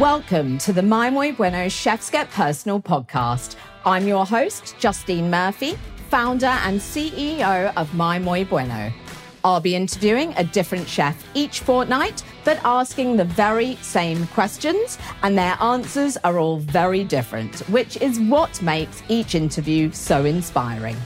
Welcome to the My Muy Bueno Chefs Get Personal podcast. I'm your host, Justine Murphy, founder and CEO of My Muy Bueno. I'll be interviewing a different chef each fortnight, but asking the very same questions, and their answers are all very different, which is what makes each interview so inspiring.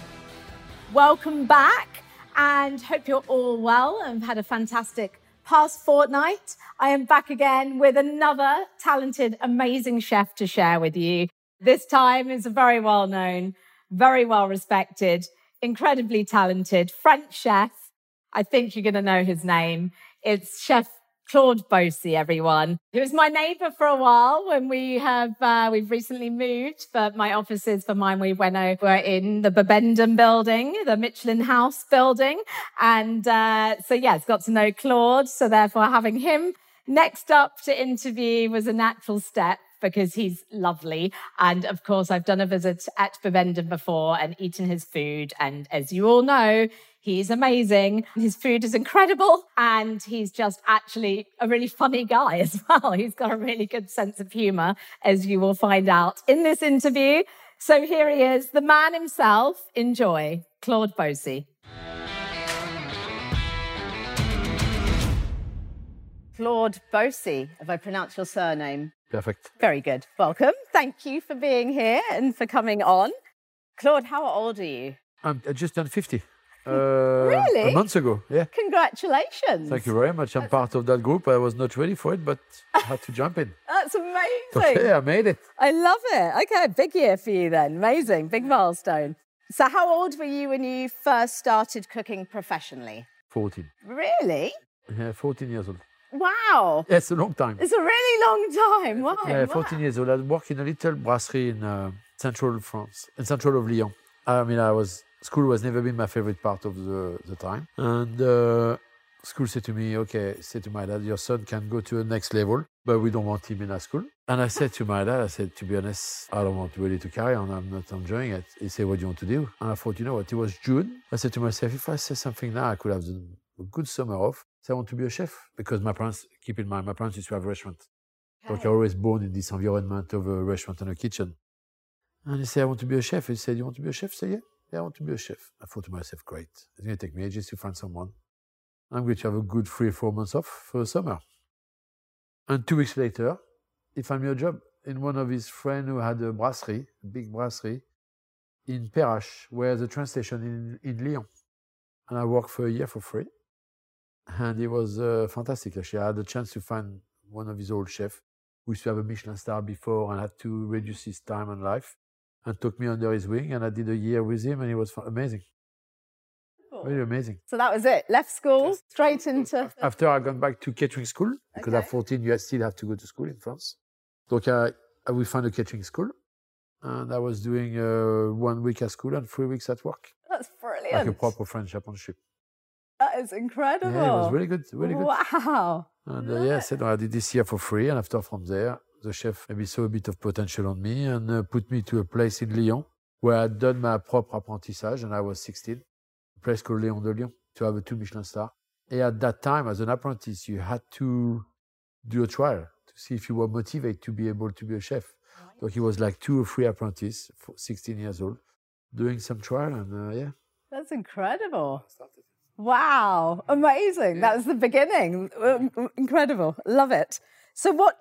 Welcome back, and hope you're all well and had a fantastic past fortnight. I am back again with another talented, amazing chef to share with you. This time is a very well known, very well respected, incredibly talented French chef. I think you're going to know his name. It's Chef Claude Bosi, everyone. He was my neighbor for a while when we have, uh, we've recently moved, but my offices for My Muy Bueno were in the Bibendum building, the Michelin House building. And, uh, so yes, got to know Claude. So therefore having him next up to interview was a natural step because he's lovely. And of course, I've done a visit at Bibendum before and eaten his food. And as you all know, He's amazing. His food is incredible. And he's just actually a really funny guy as well. He's got a really good sense of humor, as you will find out in this interview. So here he is, the man himself. Enjoy, Claude Bosi. Claude Bosi, if I pronounce your surname. Perfect. Very good. Welcome. Thank you for being here and for coming on. Claude, how old are you? I'm I just turned 50. Uh, Really? A month ago, yeah. Congratulations. Thank you very much. I'm part of that group. I was not ready for it, but I had to jump in. That's amazing. Okay, I made it. I love it. Okay, big year for you then. Amazing, big milestone. So, how old were you when you first started cooking professionally? 14. Really? Yeah, 14 years old. Wow. Yes, a long time. It's a really long time. Wow. Yeah, 14 years old. I worked in a little brasserie in uh, central France, in central of Lyon. I mean, I was school was never been my favorite part of the, the time, and uh, school said to me, "Okay, said to my dad, your son can go to the next level, but we don't want him in our school." And I said to my dad, I said, "To be honest, I don't want really to carry on. I'm not enjoying it." He said, "What do you want to do?" And I thought, you know what? It was June. I said to myself, if I say something now, I could have a good summer off. So I want to be a chef because my parents, keep in mind, my parents used to have a restaurant. So I always born in this environment of a restaurant and a kitchen. And he said, I want to be a chef. He said, You want to be a chef? I said, Yeah, yeah, I want to be a chef. I thought to myself, Great. It's going to take me ages to find someone. I'm going to have a good three, or four months off for the summer. And two weeks later, he found me a job in one of his friends who had a brasserie, a big brasserie, in Perrache, where the train station in, in Lyon. And I worked for a year for free. And it was uh, fantastic, actually. I had the chance to find one of his old chefs who used to have a Michelin star before and had to reduce his time and life and took me under his wing. And I did a year with him, and it was amazing, really amazing. So that was it. Left school, straight into. After I gone back to catering school, because at 14, you still have to go to school in France. So I, I we found a catering school, and I was doing uh, one week at school and three weeks at work, That's brilliant. like a proper French apprenticeship. That is incredible. Yeah, it was really good, really good. Wow. And uh, yeah, I said, no, I did this year for free. And after from there, the chef maybe saw a bit of potential on me and uh, put me to a place in Lyon where I'd done my proper apprentissage and I was 16, a place called Léon de Lyon to have a two Michelin star. And at that time, as an apprentice, you had to do a trial to see if you were motivated to be able to be a chef. So he was like two or three apprentices, for 16 years old, doing some trial. And uh, yeah, That's incredible. Wow, amazing. That was the beginning. Um, Incredible. Love it. So, what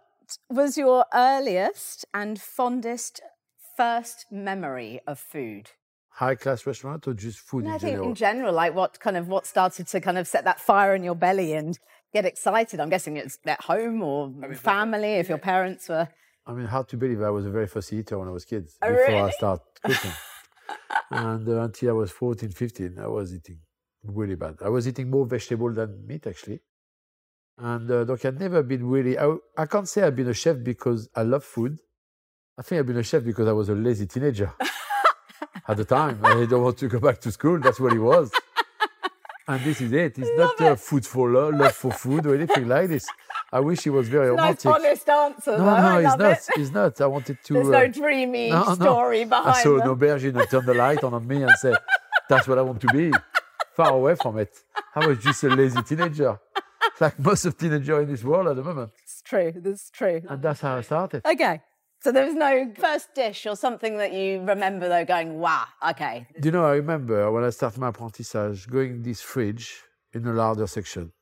was your earliest and fondest first memory of food? high class restaurant or just food No, I think general? in general, like what kind of what started to kind of set that fire in your belly and get excited? I'm guessing it's at home or family, if your parents were. I mean, hard to believe I was the very first eater when I was kid Oh, before I really? started cooking. and uh, until I was 14, 15, I was eating really bad. I was eating more vegetable than meat, actually. And uh, I've never been really, I, I can't say I've been a chef because I love food. I think I've been a chef because I was a lazy teenager at the time. I don't want to go back to school. That's what it was. And this is it. It's not Love uh, it. food for love, love for food or anything like this. I wish it was very Nice, romantic. honest answer. No, though. no, I it's not. it. It's not. I wanted to. There's uh, no dreamy no, no. story behind I saw an aubergine and turned the light on on me and said, "That's what I want to be." Far away from it. I was just a lazy teenager, like most of teenagers in this world at the moment. It's true. That's true. And that's how I started. Okay. So there was no first dish or something that you remember though going, wow, okay. Do you know, I remember when I started my apprentissage, going in this fridge in the larder section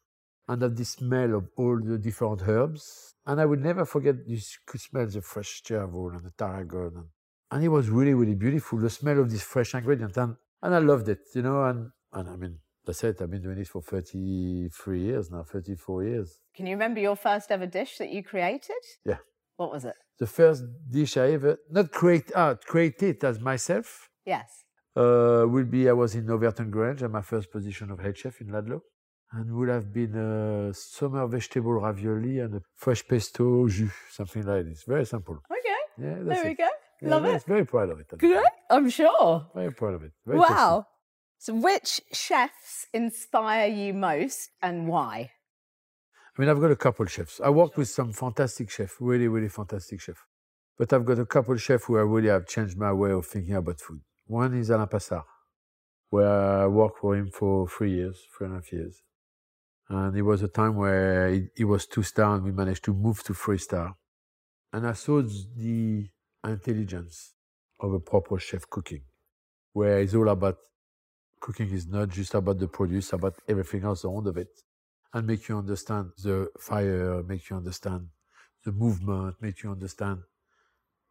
and have the smell of all the different herbs. And I would never forget, you could smell the fresh chervil and the tarragon. And, and it was really, really beautiful, the smell of this fresh ingredient. And, and I loved it, you know, and, and I mean, that's it. I've been doing this for 33 years now, 34 years. Can you remember your first ever dish that you created? Yeah. What was it? The first dish I ever, not create, ah, create it as myself, Yes. uh, will be I was in Overton Grange at my first position of head chef in Ludlow. And would have been a summer vegetable ravioli and a fresh pesto jus, something like this. Very simple. Okay. Yeah, that's There we it. go. Yeah, Love it. Very proud of it. Good. I'm sure. Very proud of it. Very tasty. So which chefs inspire you most and why? I mean, I've got a couple of chefs. I worked with some fantastic chefs, really, really fantastic chefs. But I've got a couple of chefs who I really have changed my way of thinking about food. One is Alain Passard, where I worked for him for three years, three and a half years. And it was a time where he, he was two star and we managed to move to three star. And I saw the intelligence of a proper chef cooking, where it's all about cooking is not just about the produce, about everything else around of it and make you understand the fire, make you understand the movement, make you understand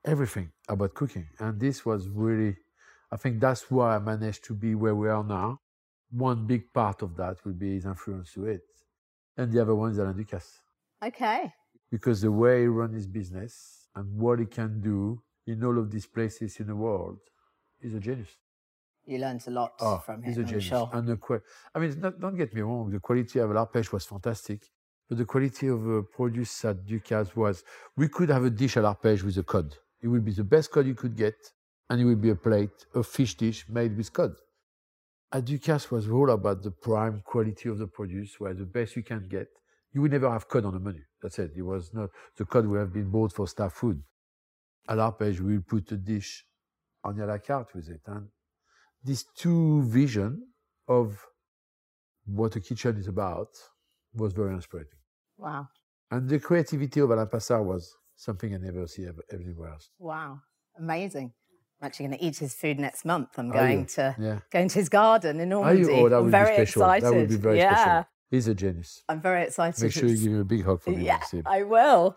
everything about cooking. And this was really, I think that's why I managed to be where we are now. One big part of that will be his influence to it. And the other one is Alain Ducasse. Okay. Because the way he runs his business and what he can do in all of these places in the world is a genius. You learned a lot Oh, from him, a I'm genius. sure. And the I mean, not, don't get me wrong, the quality of l'arpège was fantastic, but the quality of uh, produce at Ducasse was, we could have a dish at l'arpège with a cod. It would be the best cod you could get, and it would be a plate, a fish dish made with cod. At Ducasse was all about the prime quality of the produce, where the best you can get. You would never have cod on the menu. That's it. It was not, the cod would have been bought for staff food. At l'arpège, we will put a dish on the a la carte with it. And these two vision of what a kitchen is about was very inspiring. Wow. And the creativity of Alain Passard was something I never see ever, anywhere else. Wow. Amazing. I'm actually going to eat his food next month. I'm Are going you? to Yeah. going to his garden in Are you? Normandy. Oh, that would very be special. excited. That would be very yeah. special. He's a genius. I'm very excited. Make sure you give him a big hug for me. Yeah, you see him. I will.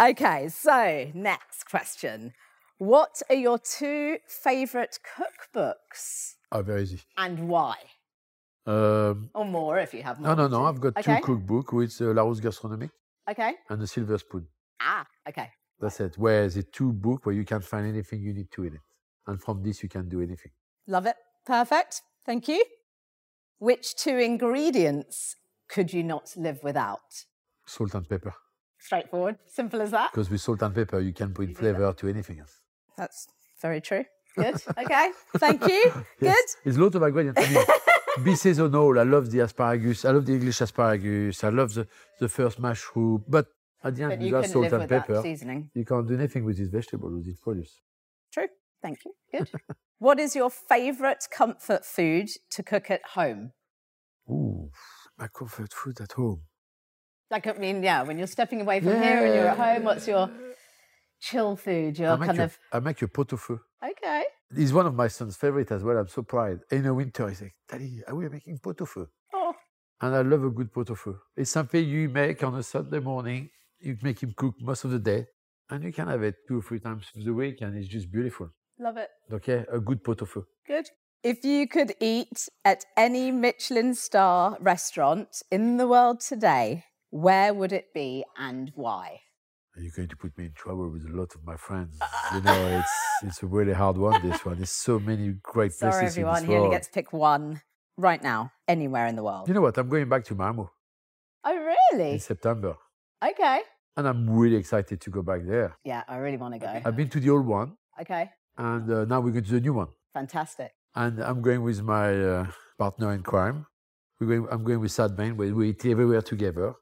Okay, so next question. What are your two favorite cookbooks Oh, very easy. and why? Um, Or more if you have no, more. no, no. I've got Okay. two cookbooks with uh, Larousse Gastronomique Okay. and The Silver Spoon. Ah, okay. That's it. Where the two book where you can find anything you need to in it. And from this, you can do anything. Love it. Perfect. Thank you. Which two ingredients could you not live without? Salt and pepper. Straightforward. Simple as that. Because with salt and pepper, you can put flavor to anything else. That's very true. Good. Okay. Thank you. Good. It's a lot of ingredients. I mean, be seasonal. I love the asparagus. I love the English asparagus. I love the, the first mushroom. But at the end, But you can salt and pepper, seasoning. you can't do anything with this vegetable, with this produce. True. Thank you. Good. what is your favorite comfort food to cook at home? Ooh, my comfort food at home. Like, I mean, yeah, when you're stepping away from here and you're at home, what's your chill food? Your I make, kind a, of. I make a pot au feu. Okay. He's one of my son's favorite as well. I'm so proud. In the winter, he's like, Daddy, are we making pot au feu? Oh, And I love a good pot au feu. It's something you make on a Sunday morning. You make him cook most of the day. And you can have it two or three times through the week, and it's just beautiful. love it. Okay, a good pot au feu. Good. If you could eat at any Michelin star restaurant in the world today, where would it be and why? You're going to put me in trouble with a lot of my friends. You know, it's it's a really hard one. This one. There's so many great Sorry, places in everyone. He only gets to pick one right now, anywhere in the world. You know what? I'm going back to Malmo Oh, really? in? September, Okay. and I'm really excited to go back there. Yeah, I really want to go. I've been to the old one, Okay. and uh, now we're going to the new one. Fantastic. And I'm going with my uh, partner in crime. We're going. I'm going with Sat Bains. where we eat everywhere together,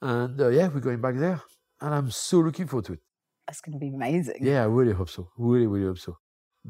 and uh, yeah, we're going back there, and I'm so looking forward to it. That's going to be amazing. Yeah, I really hope so. Really, really hope so.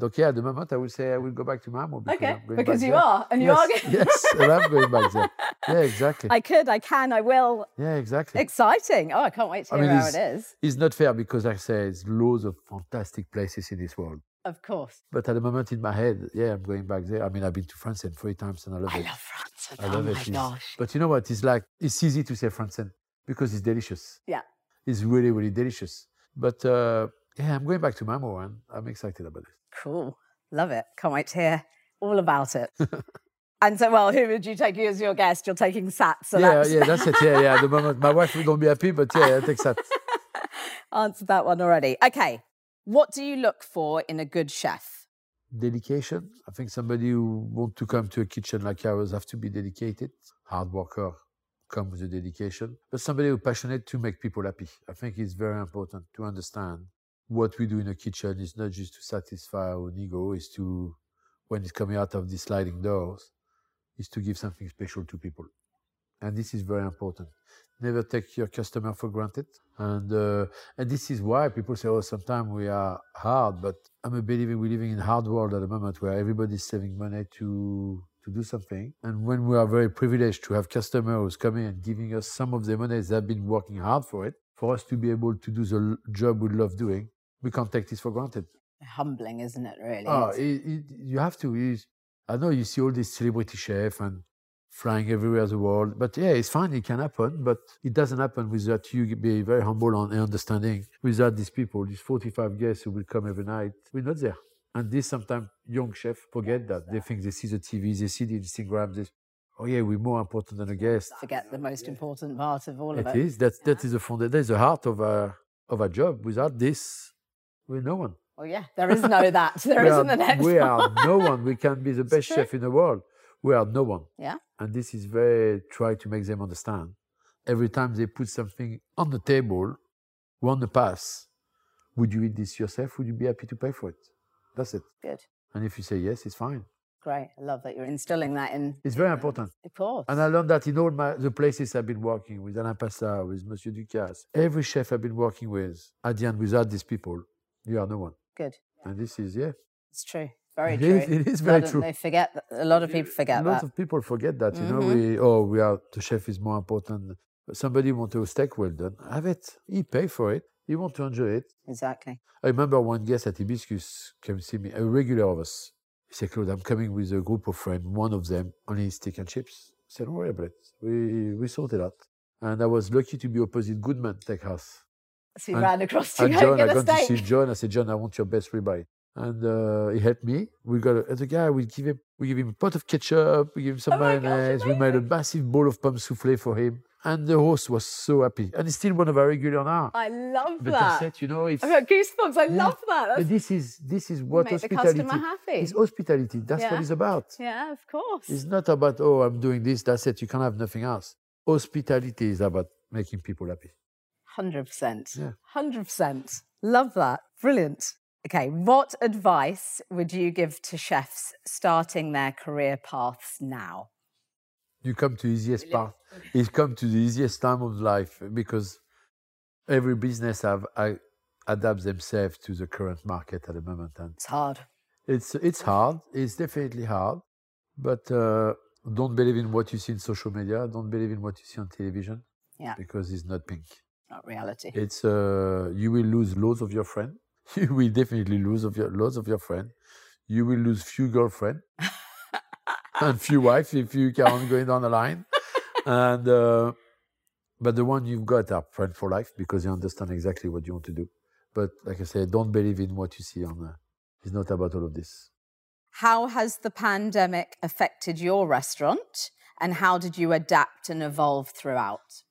Okay, at the moment, I would say I will go back to. Because Okay, because you there. are, and you yes, are going. yes, and I'm going back there. Yeah, exactly. I could, I can, I will. yeah, exactly. Exciting. Oh, I can't wait to I hear mean, how it's- is. It's not fair because, like I say, there's loads of fantastic places in this world. Of course. But at the moment in my head, yeah, I'm going back there. I mean, I've been to France and three times and I love I it. I love France. I oh love my. It's- gosh. But you know what? It's like, it's easy to say France because it's delicious. Yeah. It's really, really delicious. But uh, yeah, I'm going back to Malmo and I'm excited about it. Cool. Love it. Can't wait to hear all about it. and so, well, who would you take as your guest? You're taking Sat. So yeah, that's yeah, that's it. Yeah, yeah. At the moment, my wife will not be happy, but yeah, I take Sat. answered that one already. Okay. What do you look for in a good chef? Dedication. I think somebody who want to come to a kitchen like ours have to be dedicated. Hard worker comes with a dedication, but somebody who passionate to make people happy. I think it's very important to understand what we do in a kitchen is not just to satisfy our ego, is to, when it's coming out of the sliding doors, is to give something special to people. And this is very important. Never take your customer for granted. And uh, and this is why people say, oh, sometimes we are hard, but I'm a believer we're living in a hard world at the moment where everybody's saving money to to do something. And when we are very privileged to have customers coming and giving us some of the money they've been working hard for it, for us to be able to do the job we love doing, we can't take this for granted. Humbling, isn't it, really? Ah, oh, it, it, you have to. It's- I know you see all these celebrity chefs and flying everywhere in the world, but yeah, it's fine. It can happen, but it doesn't happen without you being very humble and understanding. Without these people, these 45 guests who will come every night, we're not there. And this sometimes young chefs forget that. They think they see the TV, they see the Instagram. They, oh yeah, we're more important than a guest. Forget the most important part of all of It it. is. That that is the foundation. That is the heart of a of a job. Without this, we're no one. Well, yeah, there is no that. There we isn't are, the next we one. are no one. We can be the best chef in the world. We are no one. Yeah. And this is very try to make them understand. Every time they put something on the table, we want to pass. Would you eat this yourself? Would you be happy to pay for it? That's it. Good. And if you say yes, it's fine. Great. I love that you're instilling that in. It's very important. Of course. And I learned that in all my, the places I've been working with Alain Passard, with Monsieur Ducasse, every chef I've been working with, at the end, without these people, you are no one. Good. And this is, yeah, It's true. Very It true. is- it is very lot true. They forget. That, a lot of people forget Lots that. of people forget that, you know. Mhm. We oh, we are the chef is more important. Somebody want a steak well done, have it. He pay for it. He want to enjoy it. Exactly. I remember one guest at Hibiscus came see me, a regular of us. He said, Claude, I'm coming with a group of friends. One of them only steak and chips. I said, don't worry about it. We we sorted out. And I was lucky to be opposite Goodman Steakhouse. So you And- ran across to And John, I gone to see. John. I said, John, I want your best ribeye. And uh, he helped me. We got a, a guy, we give him we give him a pot of ketchup, we give him some Oh my gosh, mayonnaise, we made a massive bowl of pomme soufflé for him. And the host was so happy. And he's still one of our regular now. I love but that. that's it, you know, it's I've got goosebumps. I Yeah. love that. but That's, this is this is what make the hospitality customer happy. is hospitality. That's Yeah. what it's about. yeah, of course. It's not about, oh, I'm doing this, that's it. You can't have nothing else. Hospitality is about making people happy. Hundred percent. Yeah. Hundred percent. Love that. Brilliant. Okay, what advice would you give to chefs starting their career paths now? you come to easiest part. You come to the easiest time of life because every business have I, adapt themselves to the current market at the moment, and It's hard. it's it's hard. It's definitely hard, but uh, don't believe in what you see in social media. Don't believe in what you see on television. Yeah. because it's not pink. Not reality. It's uh, you will lose loads of your friend. You will definitely lose of your loads of your friend. You will lose few girlfriend and few wife if you carry on going down the line. And uh, but the one you've got are friend for life because you understand exactly what you want to do. But like I said, don't believe in what you see on. Uh, it's not about all of this. How has the pandemic affected your restaurant and how did you adapt and evolve throughout?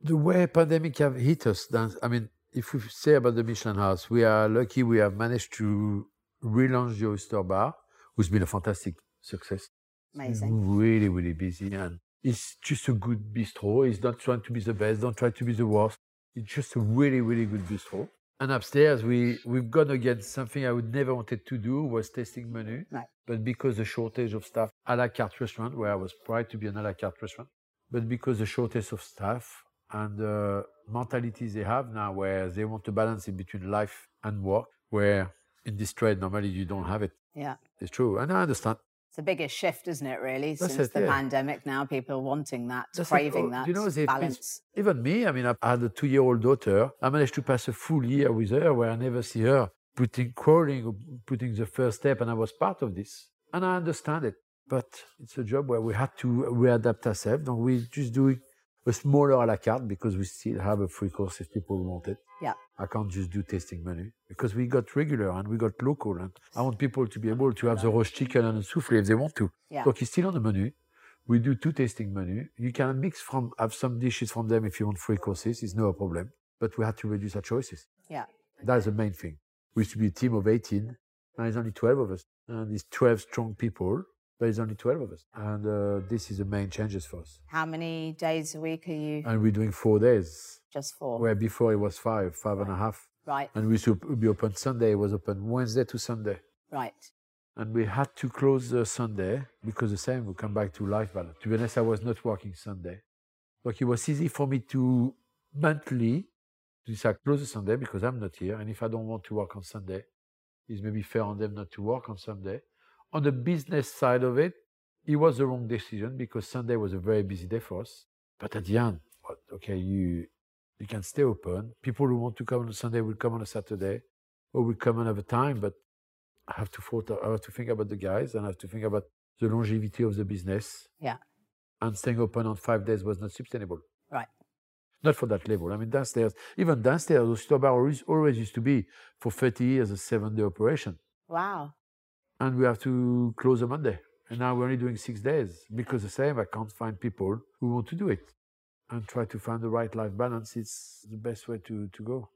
the way pandemic have hit us, then, I mean, if we say about the Michelin House, we are lucky we have managed to relaunch the Oyster Bar, who's been a fantastic success. Amazing. Really, really busy, and it's just a good bistro. It's not trying to be the best, don't try to be the worst. It's just a really, really good bistro. And upstairs, we we've gone against something I would never wanted to do was tasting menu. Right. But because the shortage of staff, a la carte restaurant, where I was proud to be an a la carte restaurant, but because the shortage of staff and the mentalities they have now, where they want to balance in between life and work, where in this trade, normally you don't have it. Yeah. It's true. And I understand. It's the biggest shift, isn't it, really, That's since it, the yeah. pandemic now? People are wanting that, That's craving Oh, that you know, balance. Even me, I mean, I had a two year old daughter. I managed to pass a full year with her where I never see her putting, crawling, or putting the first step, and I was part of this. And I understand it. But it's a job where we had to readapt ourselves, and we just doing a smaller a la carte because we still have a free course if people want it. Yeah. I can't just do tasting menu because we got regular and we got local, and I want people to be able to have the roast chicken and the souffle if they want to. Yeah. Look, it's still on the menu. We do two tasting menu. You can mix from have some dishes from them if you want free courses. It's no problem. But we had to reduce our choices. Yeah. That's the main thing. We used to be a team of 18. Now there's only 12 of us. And it's 12 strong people, but there's only 12 of us. And uh, this is the main changes for us. How many days a week are you And we're doing four days, just four. where before it was five, five and a half. Right, And we should be open Sunday. It was open Wednesday to Sunday. right. And we had to close uh, Sunday because the same will come back to life balance. To be honest, I was not working Sunday. But it was easy for me to monthly to decide close the Sunday because I'm not here. And if I don't want to work on Sunday, it's maybe fair on them not to work on Sunday. On the business side of it, it was the wrong decision because Sunday was a very busy day for us. But at the end, okay, you you can stay open. People who want to come on a Sunday will come on a Saturday or will come another time. But I have to thought, I have to think about the guys and I have to think about the longevity of the business. Yeah. And staying open on five days was not sustainable. Right. Not for that level. I mean, downstairs, even downstairs, Oyster Bar always, always used to be for 30 years a seven day operation. Wow. And we have to close on Monday. And now we're only doing six days because the same, I can't find people who want to do it. And try to find the right life balance. It's the best way to, to go.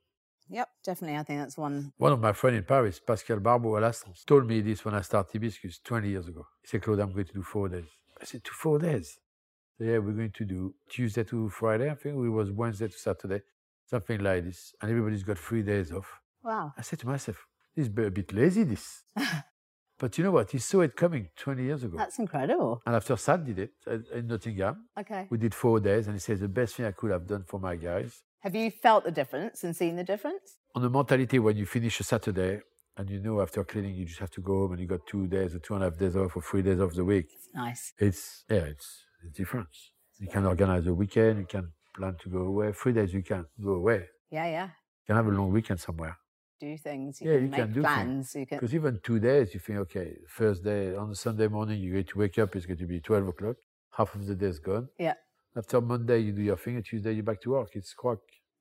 Yep, definitely. I think that's one. One of my friends in Paris, Pascal Barbot Alastrance, told me this when I started Hibiscus 20 years ago. He said, Claude, I'm going to do four days. I said, to four days? So, yeah, we're going to do Tuesday to Friday. I think it was Wednesday to Saturday, something like this. And everybody's got three days off. Wow. I said to myself, this is a bit lazy, this. but you know what? He saw it coming 20 years ago. That's incredible. and after Sat did it uh, in Nottingham, Okay. we did four days. And he says, the best thing I could have done for my guys Have you felt the difference and seen the difference? on the mentality when you finish a Saturday and you know after cleaning you just have to go home and you got two days or two and a half days off or three days off the week. It's nice. It's yeah, it's it's different. You can organize a weekend, you can plan to go away. Three days you can go away. Yeah, yeah. You can have a long weekend somewhere. Do things. You Yeah, can you make can do things. plans. You can. Because even two days you think, okay, first day on Sunday morning you're going to wake up, it's going to be twelve o'clock. Half of the day is gone. Yeah. After Monday you do your thing and Tuesday you're back to work. It's quite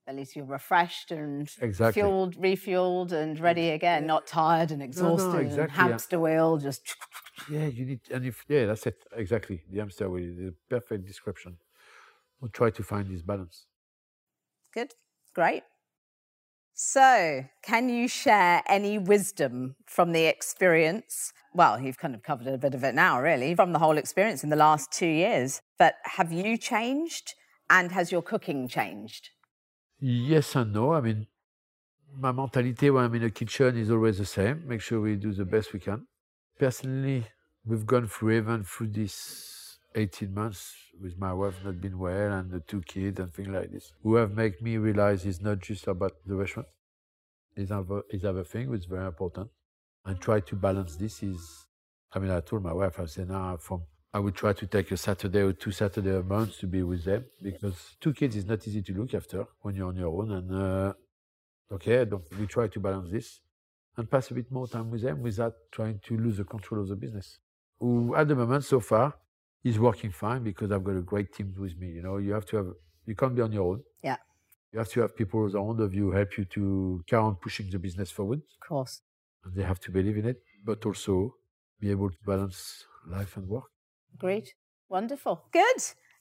At least you're refreshed and Exactly. fueled, refueled, and ready again. Not tired and exhausted and exactly, yeah. hamster wheel. Just Yeah, you need, and if yeah, that's it exactly. The hamster wheel, the perfect description. We'll try to find this balance. good. Great. So, can you share any wisdom from the experience? Well, you've kind of covered a bit of it now, really, from the whole experience in the last two years. But have you changed? And has your cooking changed? Yes and no. I mean, my mentality when I'm in the kitchen is always the same. Make sure we do the best we can. Personally, we've gone through even through this 18 months with my wife not being well and the two kids and things like this, who have made me realize it's not just about the restaurant. It's other, it's other thing which is very important. And try to balance this is, I mean, I told my wife, I said, now from, I would try to take a Saturday or two Saturday a month to be with them because two kids is not easy to look after when you're on your own. And, uh, okay, we try to balance this and pass a bit more time with them without trying to lose the control of the business. Who, at the moment, so far, is working fine because I've got a great team with me. You know, you have to have, you can't be on your own. Yeah. You have to have people around of you help you to carry on pushing the business forward. Of course. And they have to believe in it, but also be able to balance life and work. Great. Wonderful. Good.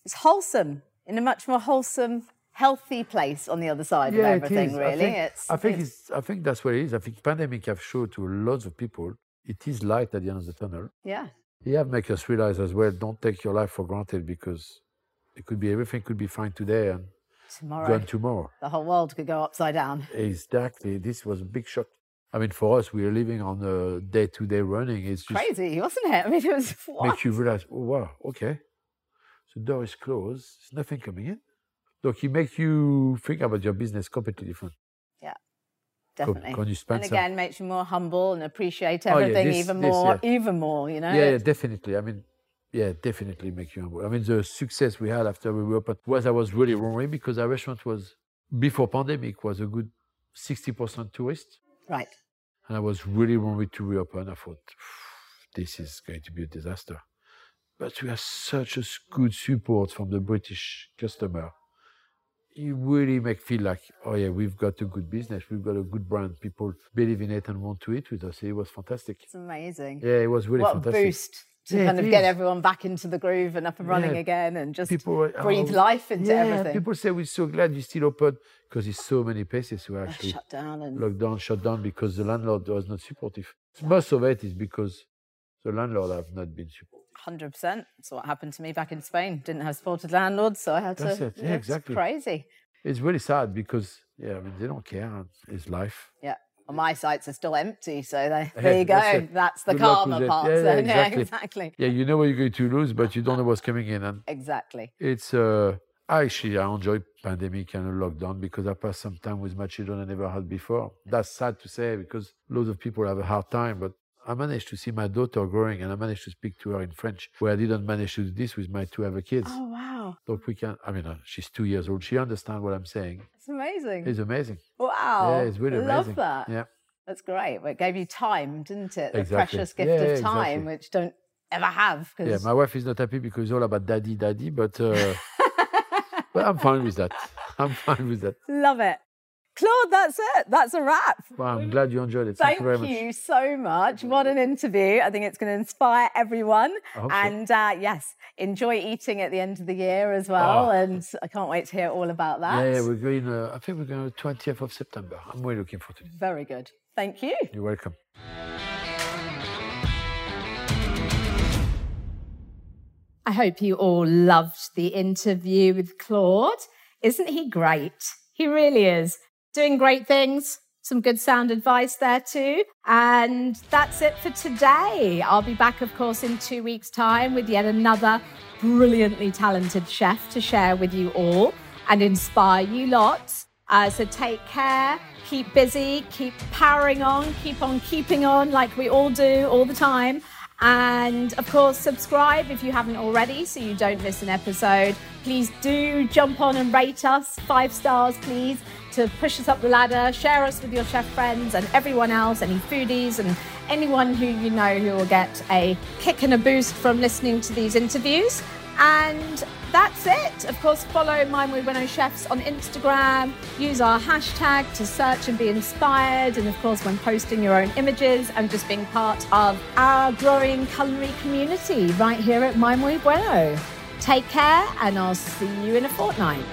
It's wholesome in a much more wholesome, healthy place on the other side of everything, really. I think, it's, I think it's- it's, I think that's what it is. I think pandemic have showed to lots of people it is light at the end of the tunnel. yeah. Have make us realize as well. Don't take your life for granted because it could be everything could be fine today and Tomorrow, gone tomorrow. the whole world could go upside down. Exactly. This was a big shock. I mean, for us, we are living on a day-to-day running. It's just Crazy, wasn't it? I mean, it was what? make you realize, oh wow, okay, so door is closed. There's nothing coming in. Look, it makes you think about your business completely different. Definitely. You and again, makes you more humble and appreciate Oh, yeah, everything this- even this, more, yeah. even more. You know. Yeah, yeah, definitely. I mean, yeah, definitely make you humble. I mean, the success we had after we opened was I was really worried because our restaurant was before pandemic was a good sixty percent tourist, Right. and I was really worried to reopen. I thought this is going to be a disaster, but we have such a good support from the British customer. You really make feel like, oh yeah, we've got a good business, we've got a good brand. People believe in it and want to eat with us. It was fantastic. It's amazing. Yeah, it was really what fantastic. a boost to Yeah, kind of get everyone back into the groove and up and running Yeah. again and just people oh, breathe oh, life into yeah, everything. People say we're so glad you still open because there's so many places who actually Shut down and locked down, shut down because the landlord was not supportive. Most of it is because the landlord have not been supportive. Hundred percent. That's what happened to me back in Spain. Didn't have supported landlords, so I had That's to. it. Yeah, it's exactly. Crazy. It's really sad because yeah, I mean they don't care. It's life. Yeah. Well, my sites are still empty, so they, Yeah, there you go. that's. That's, the Good karma part. Yeah, yeah, exactly. exactly. Yeah, you know what you're going to lose, but you don't know what's coming in, and Exactly. it's uh actually I enjoy pandemic and a lockdown because I passed some time with my children I never had before. That's sad to say because loads of people have a hard time, but I managed to see my daughter growing and I managed to speak to her in French, where I didn't manage to do this with my two other kids. Oh wow, So we can, I mean, uh, she's two years old. She understands what I'm saying. it's amazing. It's amazing. wow. yeah, it's really amazing. I Love amazing. that. Yeah. That's great. Well, it gave you time, didn't it? The Exactly. precious gift Yeah, of time, exactly. which don't ever have. Yeah, 'cause- my wife is not happy because it's all about daddy, daddy, but uh, but I'm fine with that. I'm fine with that. Love it. Claude, that's it. That's a wrap. Well, I'm glad you enjoyed it. Thank, Thank, you very much. you so much. What an interview. I think it's going to inspire everyone. I hope so. And uh, yes, enjoy eating at the end of the year as well. Oh. And I can't wait to hear all about that. Yeah, yeah, we're going. Uh, I think we're going 20th of September. I'm really looking forward to it. Very good. Thank you. You're welcome. I hope you all loved the interview with Claude. Isn't he great? He really is. Doing great things. Some good sound advice there too. And that's it for today. I'll be back, of course, in two weeks' time with yet another brilliantly talented chef to share with you all and inspire you lots. Uh, so take care, keep busy, keep powering on, keep on keeping on like we all do all the time. And of course, subscribe if you haven't already so you don't miss an episode. Please do jump on and rate us five stars, please, to push us up the ladder. Share us with your chef friends and everyone else, any foodies and anyone who you know who will get a kick and a boost from listening to these interviews. And that's it. Of course, follow My Muy Bueno Chefs on Instagram. Use our hashtag to search and be inspired. And of course, when posting your own images and just being part of our growing culinary community right here at My Muy Bueno. Take care, and I'll see you in a fortnight.